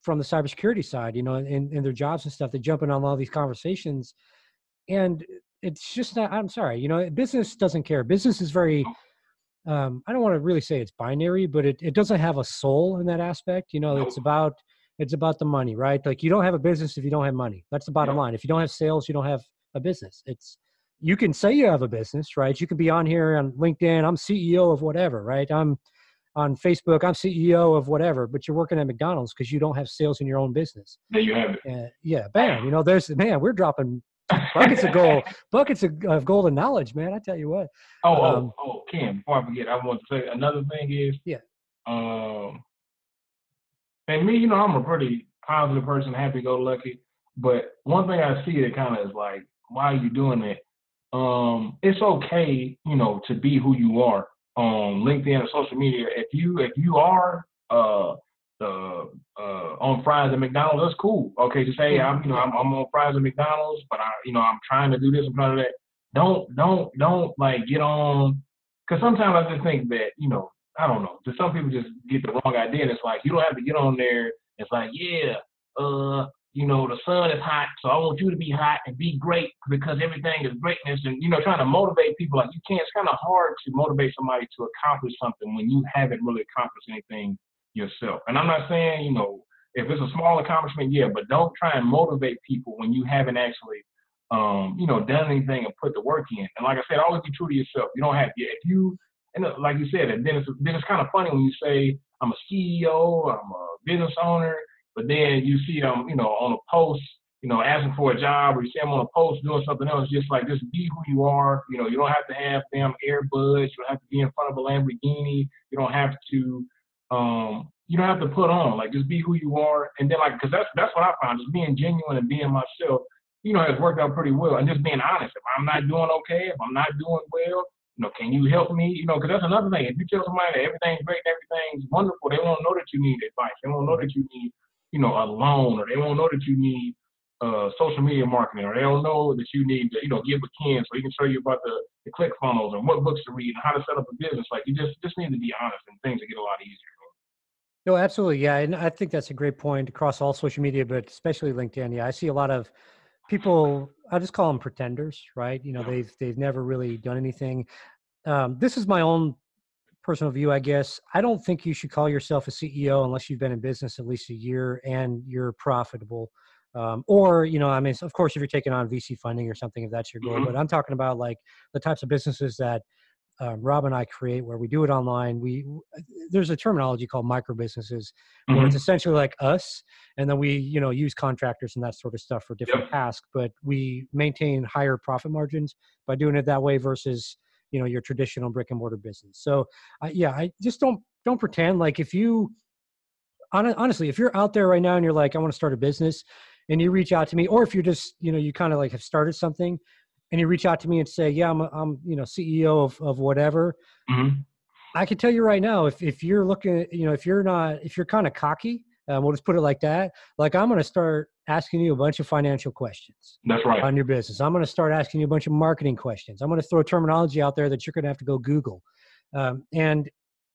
from the cybersecurity side, you know, in, in their jobs and stuff. They jump in on all these conversations, and it's just not. I'm sorry, you know, business doesn't care. Business is very. Um, I don't want to really say it's binary, but it, it doesn't have a soul in that aspect. You know, Nope. it's about it's about the money, right? Like you don't have a business if you don't have money. That's the bottom Yep. line. If you don't have sales, you don't have a business. It's you can say you have a business, right? You can be on here on LinkedIn. I'm CEO of whatever, right? I'm on Facebook. I'm CEO of whatever, but you're working at McDonald's because you don't have sales in your own business. Yeah, you have it. Uh, yeah, bam. You know, there's man. We're dropping buckets of gold, buckets of, of golden knowledge, man. I tell you what. Oh, oh, Um, oh, Ken, before I forget, I want to say another thing is, Yeah. um, and me, you know, I'm a pretty positive person, happy-go-lucky. But one thing I see that kind of is like, why are you doing it? Um, it's okay, you know, to be who you are on LinkedIn or social media. If you if you are uh uh, uh, on fries at McDonald's, that's cool. Okay, just say I'm, you know, I'm, I'm on fries at McDonald's, but I, you know, I'm trying to do this and trying to that. Don't, don't, don't like get on, because sometimes I just think that, you know, I don't know. Just some people just get the wrong idea, and it's like you don't have to get on there. It's like, yeah, uh, you know, the sun is hot, so I want you to be hot and be great because everything is greatness, and you know, trying to motivate people like you can't. It's kind of hard to motivate somebody to accomplish something when you haven't really accomplished anything yourself. And I'm not saying, you know, if it's a small accomplishment, yeah, but don't try and motivate people when you haven't actually, um, you know, done anything and put the work in. And like I said, always be true to yourself. You don't have, to. if you, and uh, like you said, and then it's, then it's kind of funny when you say, I'm a CEO, I'm a business owner, but then you see them, you know, on a post, you know, asking for a job, or you see them on a post doing something else, just like just be who you are. You know, you don't have to have them earbuds, you don't have to be in front of a Lamborghini, you don't have to, um, you don't have to put on, like just be who you are, and then like, cause that's that's what I found, just being genuine and being myself, you know, has worked out pretty well, and just being honest. If I'm not doing okay, if I'm not doing well, you know, can you help me? You know, because that's another thing. If you tell somebody that everything's great, and everything's wonderful, they won't know that you need advice. They won't know that you need, you know, a loan, or they won't know that you need uh, social media marketing, or they don't know that you need to, you know, get with Ken so he can show you about the, the ClickFunnels and what books to read and how to set up a business. Like you just just need to be honest, and things will get a lot easier. No, absolutely. Yeah. And I think that's a great point across all social media, but especially LinkedIn. Yeah. I see a lot of people, I just call them pretenders, right? You know, Yeah. they've, they've never really done anything. Um, this is my own personal view, I guess. I don't think you should call yourself a CEO unless you've been in business at least a year and you're profitable. Um, or, you know, I mean, of course, if you're taking on VC funding or something, if that's your goal, Mhm. but I'm talking about like the types of businesses that um, Rob and I create where we do it online. We there's a terminology called micro businesses where it's Mhm. essentially like us, and then we you know use contractors and that sort of stuff for different Yep. tasks, but we maintain higher profit margins by doing it that way versus you know your traditional brick and mortar business. So uh, yeah, I just don't don't pretend like if you honestly if you're out there right now and you're like I want to start a business and you reach out to me or if you're just you know you kind of like have started something and you reach out to me and say yeah I'm I'm you know CEO of of whatever Mhm. I can tell you right now, if if you're looking, you know, if you're not, if you're kind of cocky, um, we'll just put it like that. Like I'm going to start asking you a bunch of financial questions That's right. on your business. I'm going to start asking you a bunch of marketing questions. I'm going to throw terminology out there that you're going to have to go Google. Um, and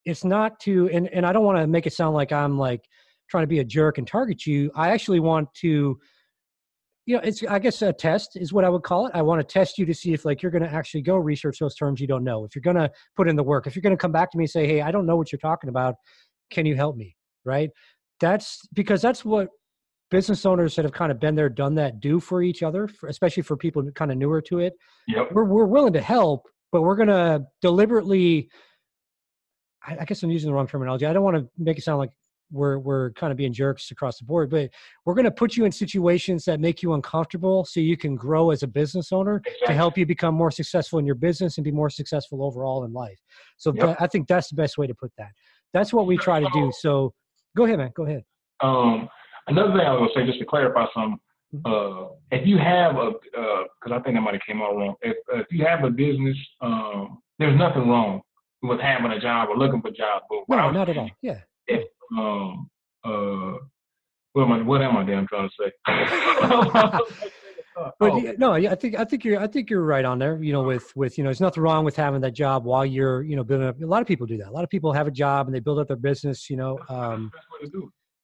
it's not to, and and I don't want to make it sound like I'm like trying to be a jerk and target you. I actually want to you know, it's I guess a test is what I would call it. I want to test you to see if like you're going to actually go research those terms you don't know. If you're going to put in the work, if you're going to come back to me and say, "Hey, I don't know what you're talking about. Can you help me?" Right? That's because that's what business owners that have kind of been there, done that, do for each other, for, especially for people kind of newer to it. Yep. We're we're willing to help, but we're going to deliberately. I, I guess I'm using the wrong terminology. I don't want to make it sound like we're we're kind of being jerks across the board, but we're going to put you in situations that make you uncomfortable so you can grow as a business owner to help you become more successful in your business and be more successful overall in life. So Yep. that, I think that's the best way to put that. That's what we try to do. So go ahead, man. Go ahead. Um, another thing I was gonna say, just to clarify some, uh, if you have a, because I think that might have came out wrong. If if you have a business, um, there's nothing wrong with having a job or looking for jobs. But No, not at all. Yeah. Um, uh, what am I? What am I damn trying to say? Uh, but oh. no, I think I think you're I think you're right on there. You know, with with you know, there's nothing wrong with having that job while you're you know building up. A lot of people do that. A lot of people have a job and they build up their business. You know, um,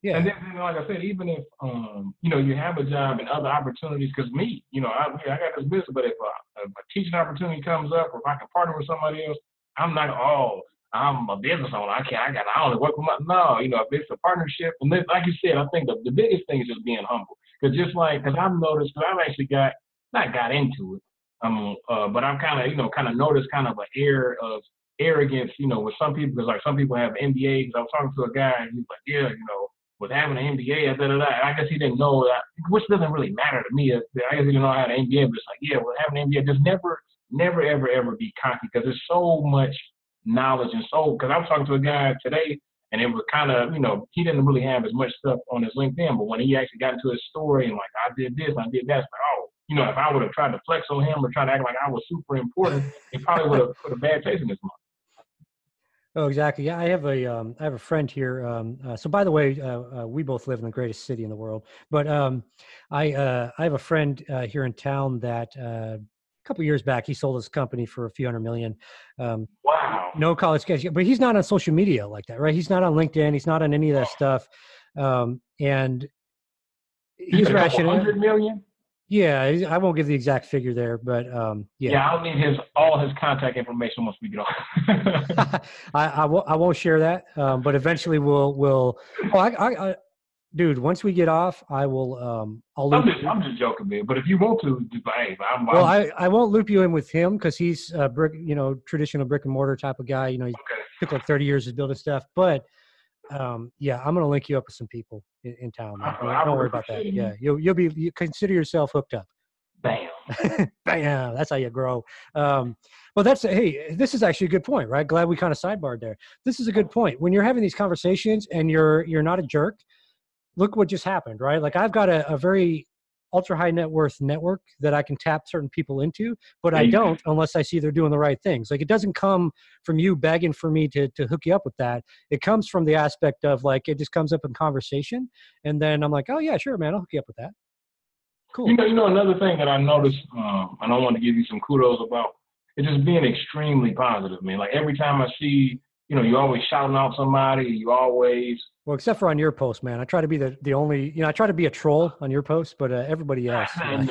yeah. And then, like I said, even if um, you know you have a job and other opportunities, because me, you know, I, I got this business, but if a, a, teaching opportunity comes up, or if I can partner with somebody else, I'm not oh I'm a business owner. I can't. I got. I only work with my. No, you know, if it's a partnership, and this, like you said, I think the, the biggest thing is just being humble. Because just like, because I've noticed, because I've actually got not got into it, um, uh, but I've kind of, you know, kind of noticed kind of an air of arrogance, you know, with some people. Because like some people have MBAs. I was talking to a guy, and he was like, yeah, you know, with having an MBA, da da da. I guess he didn't know that, which doesn't really matter to me. I guess he didn't know had an MBA, but it's like, yeah, with having an MBA, just never, never, ever, ever be cocky because there's so much knowledge and so. Because I was talking to a guy today and it was kind of, you know, he didn't really have as much stuff on his LinkedIn, but when he actually got into his story and like, I did this, I did that, like, oh, you know, if I would have tried to flex on him or try to act like I was super important, it probably would have put a bad taste in his mouth. Oh, exactly. Yeah, I have a um, I have a friend here. Um, uh, so, by the way, uh, uh, we both live in the greatest city in the world. But um, I uh, I have a friend uh, here in town that uh, couple years back, he sold his company for a few hundred million. Um, wow. No college cash, but he's not on social media like that, right? He's not on LinkedIn. He's not on any of that stuff. Um, and he's rational. Hundred million. Yeah, I won't give the exact figure there, but um, yeah. Yeah, I'll need his all his contact information once we get off. I, I, w- I won't share that, um, but eventually we'll we'll. Oh, I, I, dude, once we get off, I will. Um, I'll I'm just, I'm just joking, man. But if you want to, hey, I'm, well, I'm, I, I won't loop you in with him because he's a brick, you know, traditional brick and mortar type of guy. You know, he okay. took like 30 years to build his stuff. But um, yeah, I'm gonna link you up with some people in, in town. Man. I, Don't worry about that. You. Yeah, you'll you'll be you consider yourself hooked up. Bam. Bam. That's how you grow. Um, well, that's hey, this is actually a good point, right? Glad we kind of sidebarred there. This is a good point. When you're having these conversations and you're you're not a jerk, look what just happened, right? Like I've got a, a very ultra high net worth network that I can tap certain people into, but I don't unless I see they're doing the right things. Like it doesn't come from you begging for me to to hook you up with that. It comes from the aspect of like it just comes up in conversation, and then I'm like, oh yeah, sure, man, I'll hook you up with that. Cool. You know, you know another thing that I noticed, um, and I want to give you some kudos about, it's just being extremely positive, man. Like every time I see, you know, you're always shouting out somebody, you always well, except for on your post, man. I try to be the, the only, you know, I try to be a troll on your post, but uh, everybody else. no,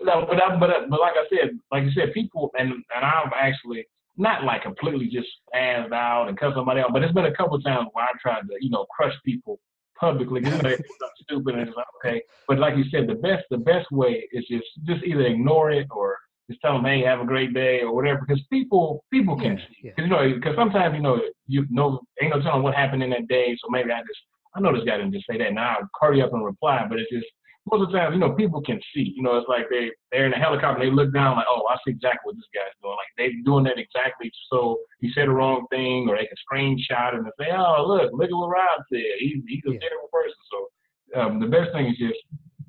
but, I, but, but like I said, like you said, people, and, and I've actually not like completely just spazzed out and cut somebody out, but it's been a couple times where I tried to, you know, crush people publicly because they stupid and it's like, okay. But like you said, the best, the best way is just, just either ignore it or just tell them, hey, have a great day or whatever, because people people can yeah, see. Yeah. Cause, you know, because sometimes you know you know ain't no telling what happened in that day, so maybe I just I know this guy didn't just say that. Now I'll hurry up and reply, but it's just most of the time, you know, people can see. You know, it's like they they're in a helicopter, they look down like, oh, I see exactly what this guy's doing. Like they're doing that exactly so he said the wrong thing, or they can screenshot him and say, oh, look, look at what Rob said. He's he's a yeah. terrible person. So um, the best thing is just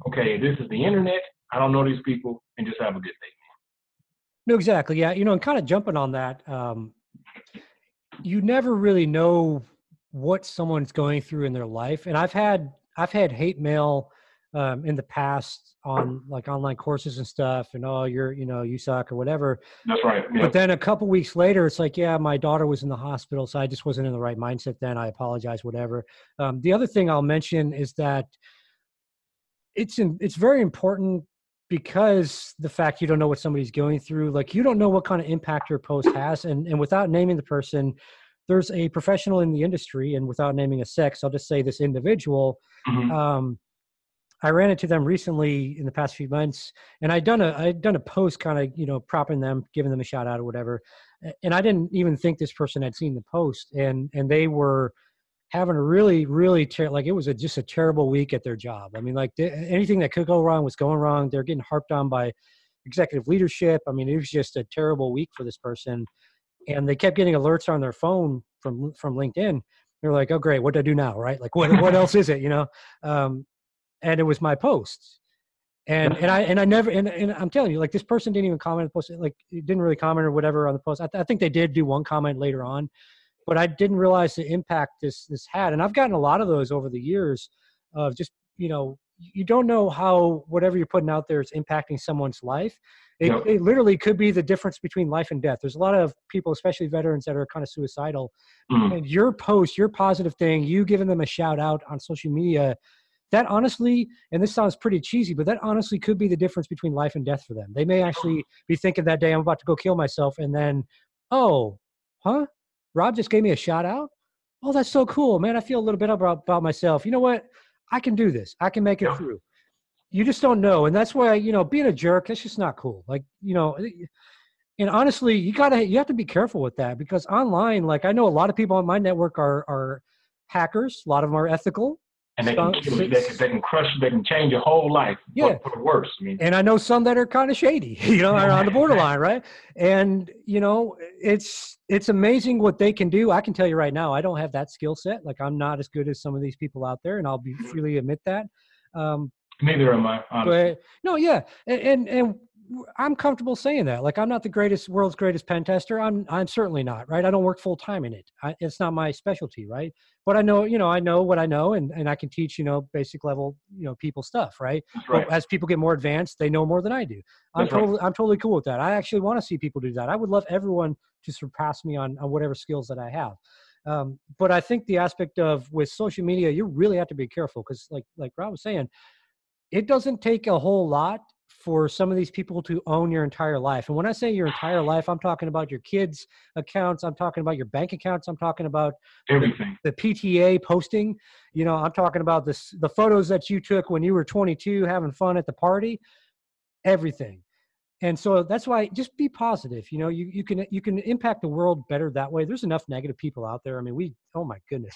okay, this is the internet. I don't know these people, and just have a good day. No, exactly. Yeah, you know, and kind of jumping on that, um, you never really know what someone's going through in their life, and I've had I've had hate mail um, in the past on like online courses and stuff, and oh, you're you know you suck or whatever. That's right. But then a couple weeks later, it's like, yeah, my daughter was in the hospital, so I just wasn't in the right mindset then. I apologize, whatever. Um, the other thing I'll mention is that it's in, it's very important because the fact you don't know what somebody's going through like you don't know what kind of impact your post has and and without naming the person there's a professional in the industry and without naming a sex i'll just say this individual mm-hmm. um, i ran into them recently in the past few months and i'd done a i'd done a post kind of you know propping them giving them a shout out or whatever and i didn't even think this person had seen the post and and they were having a really, really ter- like it was a, just a terrible week at their job. I mean, like th- anything that could go wrong was going wrong. They're getting harped on by executive leadership. I mean, it was just a terrible week for this person, and they kept getting alerts on their phone from from LinkedIn. They're like, "Oh, great! What do I do now? Right? Like, what what else is it? You know?" Um, and it was my post, and and I and I never and, and I'm telling you, like this person didn't even comment on the post. Like, didn't really comment or whatever on the post. I, th- I think they did do one comment later on but I didn't realize the impact this this had. And I've gotten a lot of those over the years of just you know you don't know how whatever you're putting out there is impacting someone's life. It, Yep. it literally could be the difference between life and death. There's a lot of people, especially veterans, that are kind of suicidal. Mm. And your post, your positive thing, you giving them a shout out on social media, that honestly, and this sounds pretty cheesy, but that honestly could be the difference between life and death for them. They may actually be thinking that day, I'm about to go kill myself, and then, oh, huh? Rob just gave me a shout out. Oh, that's so cool, man. I feel a little bit about, about myself. You know what? I can do this. I can make it Yeah. through. You just don't know. And that's why, you know, being a jerk, that's just not cool. Like, you know, eh, and honestly, you gotta you have to be careful with that because online, like I know a lot of people on my network are are hackers. A lot of them are ethical. And they can kill you. They can, they can crush you. They can change your whole life Yeah. for, for the worse. I mean, and I know some that are kind of shady, you know, are on the borderline, right? And you know, it's it's amazing what they can do. I can tell you right now, I don't have that skill set. Like I'm not as good as some of these people out there, and I'll be freely admit that. Um, neither am I. Honestly. but no, yeah, and, and and I'm comfortable saying that. Like I'm not the greatest world's greatest pen tester. I'm I'm certainly not, right? I don't work full time in it. I, it's not my specialty, right? But I know, you know, I know what I know, and and I can teach, you know, basic level, you know, people stuff, right? Right. As people get more advanced, they know more than I do. I'm That's right. totally I'm totally cool with that. I actually want to see people do that. I would love everyone to surpass me on, on whatever skills that I have. Um, but I think the aspect of with social media, you really have to be careful because, like like Rob was saying, it doesn't take a whole lot for some of these people to own your entire life. And when I say your entire life, I'm talking about your kids' accounts. I'm talking about your bank accounts. I'm talking about Everything. the PTA posting. You know, I'm talking about this the photos that you took when you were 22 having fun at the party, everything. And so that's why just be positive. You know, you, you can you can impact the world better that way. There's enough negative people out there. I mean, we oh my goodness.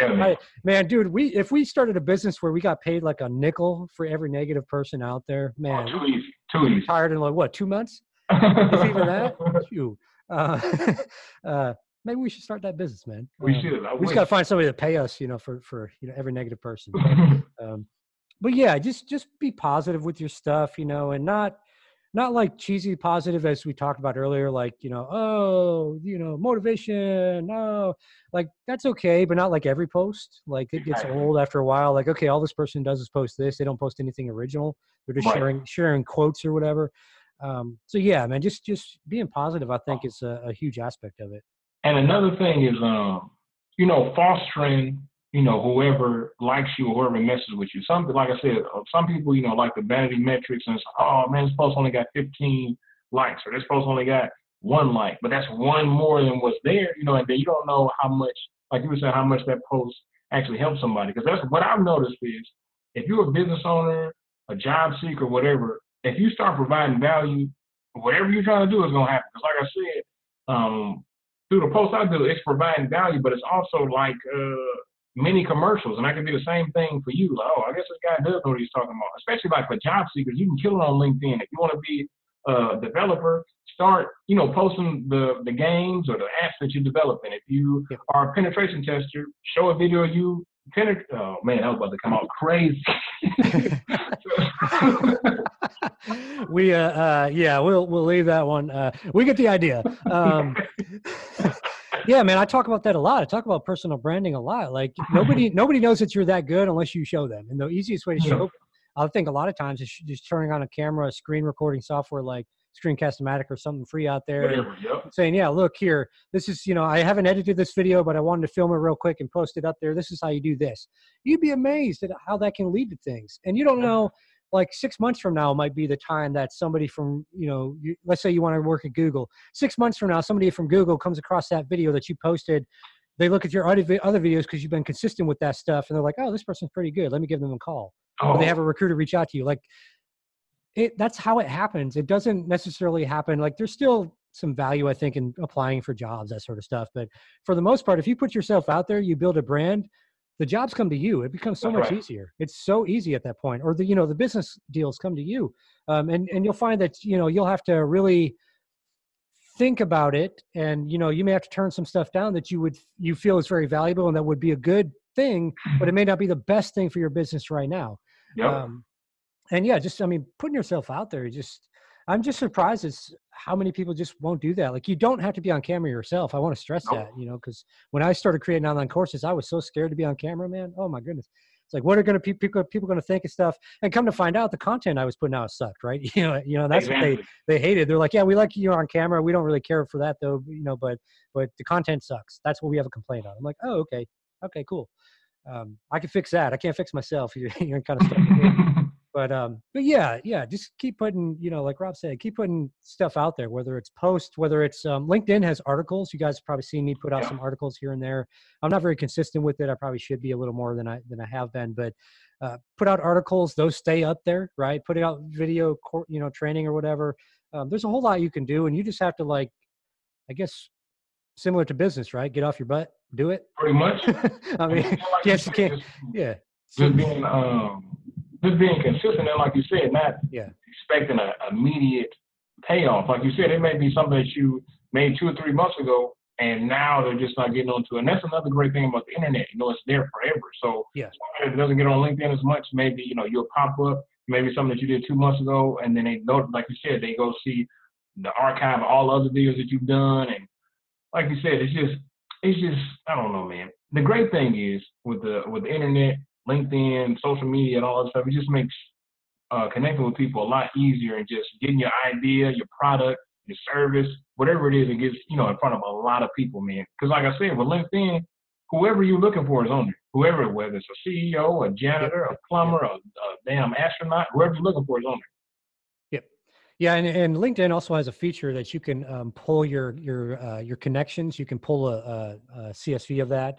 Yeah, man. I, man, dude, we if we started a business where we got paid like a nickel for every negative person out there, Oh, man, too we'd easy. Too easy. tired in like what, two months? If even that? Phew. Uh, uh, maybe we should start that business, man. we Um, should. I we just got to find somebody to pay us, you know, for for you know every negative person. Um, but yeah, just just be positive with your stuff, you know, and not not like cheesy positive as we talked about earlier, like you know, oh, you know, motivation, no, like that's okay, but not like every post. Like it gets old after a while. Like okay, all this person does is post this. They don't post anything original. They're just Right. sharing sharing quotes or whatever. Um, so yeah, man, just just being positive, I Oh. think is a, a huge aspect of it. And another thing is, um, you know, fostering, you know, whoever likes you or whoever messes with you. Some, like I said, uh, some people, you know, like the vanity metrics and it's, oh man, this post only got 15 likes or this post only got one like, but that's one more than what's there, you know, and then you don't know how much, like you were saying, how much that post actually helps somebody. Because that's what I've noticed is if you're a business owner, a job seeker, whatever, if you start providing value, whatever you're trying to do is going to happen. Because like I said, um, through the post I do, it's providing value, but it's also like uh, mini commercials, and I can do the same thing for you. Like, oh, I guess this guy does know what he's talking about. Especially like for job seekers, you can kill it on LinkedIn. If you want to be a developer, start you know posting the the games or the apps that you're developing. If you are a penetration tester, show a video of you penetrate. Oh man, that was about to come out crazy. we uh, uh yeah we'll we'll leave that one uh we get the idea um yeah man i talk about that a lot i talk about personal branding a lot like nobody nobody knows that you're that good unless you show them and the easiest way to Yeah. show i think a lot of times is just turning on a camera a screen recording software like screencast-o-matic or something free out there Whatever. Yep. saying, "Yeah, look here. This is you know I haven't edited this video, but I wanted to film it real quick and post it up there. This is how you do this." You'd be amazed at how that can lead to things, and you don't know. Like six months from now might be the time that somebody from you know, you, let's say you want to work at Google. Six months from now, somebody from Google comes across that video that you posted. They look at your other videos because you've been consistent with that stuff, and they're like, "Oh, this person's pretty good. Let me give them a call." Oh, or they oh. have a recruiter reach out to you like it that's how it happens it doesn't necessarily happen like there's still some value i think in applying for jobs that sort of stuff but for the most part if you put yourself out there you build a brand the jobs come to you it becomes so much right. easier it's so easy at that point or the you know the business deals come to you um, and and you'll find that you know you'll have to really think about it and you know you may have to turn some stuff down that you would you feel is very valuable and that would be a good thing but it may not be the best thing for your business right now yep. um, and yeah, just I mean, putting yourself out there, just I'm just surprised it's how many people just won't do that. Like you don't have to be on camera yourself. I want to stress that, you know, because when I started creating online courses, I was so scared to be on camera, man. Oh my goodness. It's like, what are going to people people going to think of stuff? And come to find out, the content I was putting out sucked, right? You know, you know that's exactly. what they they hated. They're like, yeah, we like you on camera. We don't really care for that though, you know. But but the content sucks. That's what we have a complaint on. I'm like, oh, okay, okay, cool. Um, I can fix that. I can't fix myself. You're, you're kind of stuck. but um but yeah yeah just keep putting you know like rob said keep putting stuff out there whether it's posts whether it's um, linkedin has articles. You guys probably seen me put out yeah. some articles here and there. I'm not very consistent with it. I probably should be a little more than i than i have been but uh, put out articles. Those stay up there right? Putting out video you know training or whatever. Um, there's a whole lot you can do and you just have to like i guess similar to business right? Get off your butt do it. Pretty much. I mean yes you can. yeah. just being um just being consistent and like you said, not yeah. expecting a immediate payoff. Like you said, it may be something that you made two or three months ago and now they're just not getting onto it. And that's another great thing about the internet. You know, it's there forever. So yeah. if it doesn't get on LinkedIn as much, maybe, you know, you'll pop up, maybe something that you did two months ago, and then they go, like you said, they go see the archive of all other videos that you've done. And like you said, it's just, it's just, I don't know, man. The great thing is with the with the internet LinkedIn, social media, and all that stuff. It just makes uh, connecting with people a lot easier and just getting your idea, your product, your service, whatever it is, it gets you know in front of a lot of people, man. Because like I said, with LinkedIn, whoever you're looking for is on there. Whoever, whether it's a CEO, a janitor, a plumber, a, a damn astronaut, whoever you're looking for is on there. Yep. Yeah, and, and LinkedIn also has a feature that you can um, pull your your uh, your connections. You can pull a, a, a CSV of that,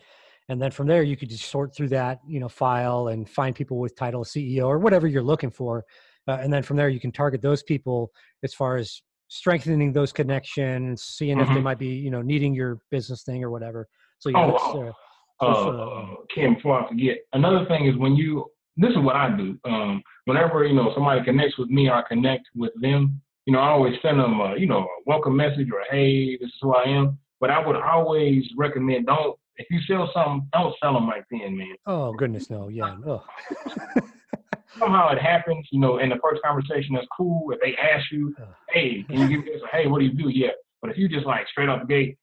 and then from there you could just sort through that you know file and find people with title ceo or whatever you're looking for uh, and then from there you can target those people as far as strengthening those connections seeing mm-hmm. if they mm-hmm. might be you know needing your business thing or whatever so yeah oh, uh, uh, Ken, before I forget, another thing is when you, this is what I do. Um, whenever, you know, somebody connects with me or I connect with them, you know, I always send them, a, you know, a welcome message or, hey, this is who I am. But I would always recommend don't if you sell something, don't sell them right then, man. Oh goodness, no, yeah. Oh. Somehow it happens, you know, in the first conversation that's cool. If they ask you, hey, can you give me this? Hey, what do you do? Yeah. But if you just like straight off the gate,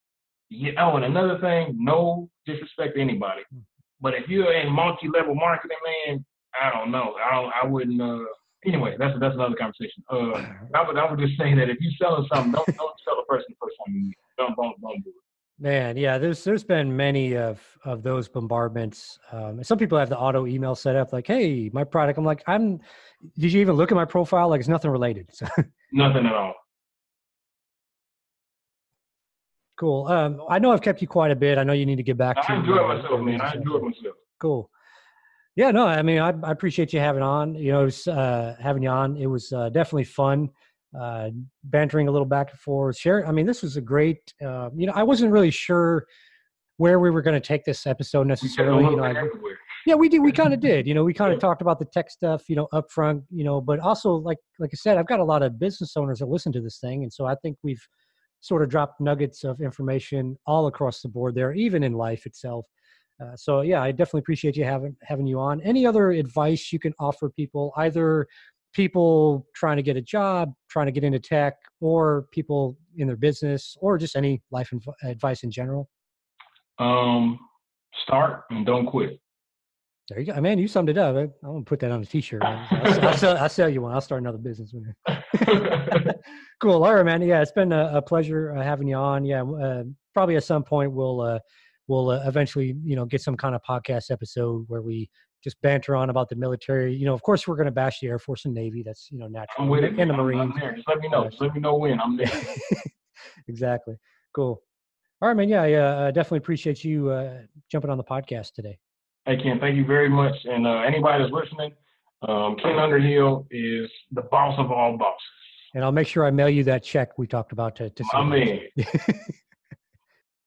yeah. Oh, and another thing, no disrespect to anybody. Hmm. But if you're in multi-level marketing, man, I don't know. I don't. I wouldn't. Uh, anyway, that's that's another conversation. Uh, I would I would just say that if you're selling something, don't don't sell a person the first time you meet. Don't don't don't do it. Man, yeah, there's there's been many of of those bombardments. Um, some people have the auto email set up, like, "Hey, my product." I'm like, "I'm." Did you even look at my profile? Like, it's nothing related. So. Nothing at all. Cool. Um, I know I've kept you quite a bit. I know you need to get back I to. I enjoy uh, myself, man. I enjoy myself. Cool. Yeah, no, I mean, I, I appreciate you having on. You know, was, uh, having you on. It was uh, definitely fun uh, bantering a little back and forth. Share. I mean, this was a great. Uh, you know, I wasn't really sure where we were going to take this episode necessarily. You know, I, yeah, we did. We kind of did. You know, we kind of talked about the tech stuff. You know, up front. You know, but also like like I said, I've got a lot of business owners that listen to this thing, and so I think we've sort of dropped nuggets of information all across the board there, even in life itself. Uh, so yeah, I definitely appreciate you having having you on. Any other advice you can offer people, either people trying to get a job, trying to get into tech, or people in their business, or just any life inv- advice in general? Um, start and don't quit. There you go, man. You summed it up. I, am gonna put that on a T-shirt. I'll, I'll, sell, I'll, sell, you one. I'll start another business with you. cool. All right, man. Yeah, it's been a, a pleasure uh, having you on. Yeah, uh, probably at some point we'll uh, we'll uh, eventually you know get some kind of podcast episode where we just banter on about the military. You know, of course, we're going to bash the Air Force and Navy. That's you know natural. I'm with it. And the Marines. I'm there. Just let me know. Just let me know when I'm there. exactly. Cool. All right, man. Yeah, I uh, definitely appreciate you uh, jumping on the podcast today. Hey, Ken. Thank you very much. And uh, anybody that's listening, um, Ken Underhill is the boss of all bosses. And I'll make sure I mail you that check we talked about to. to My man.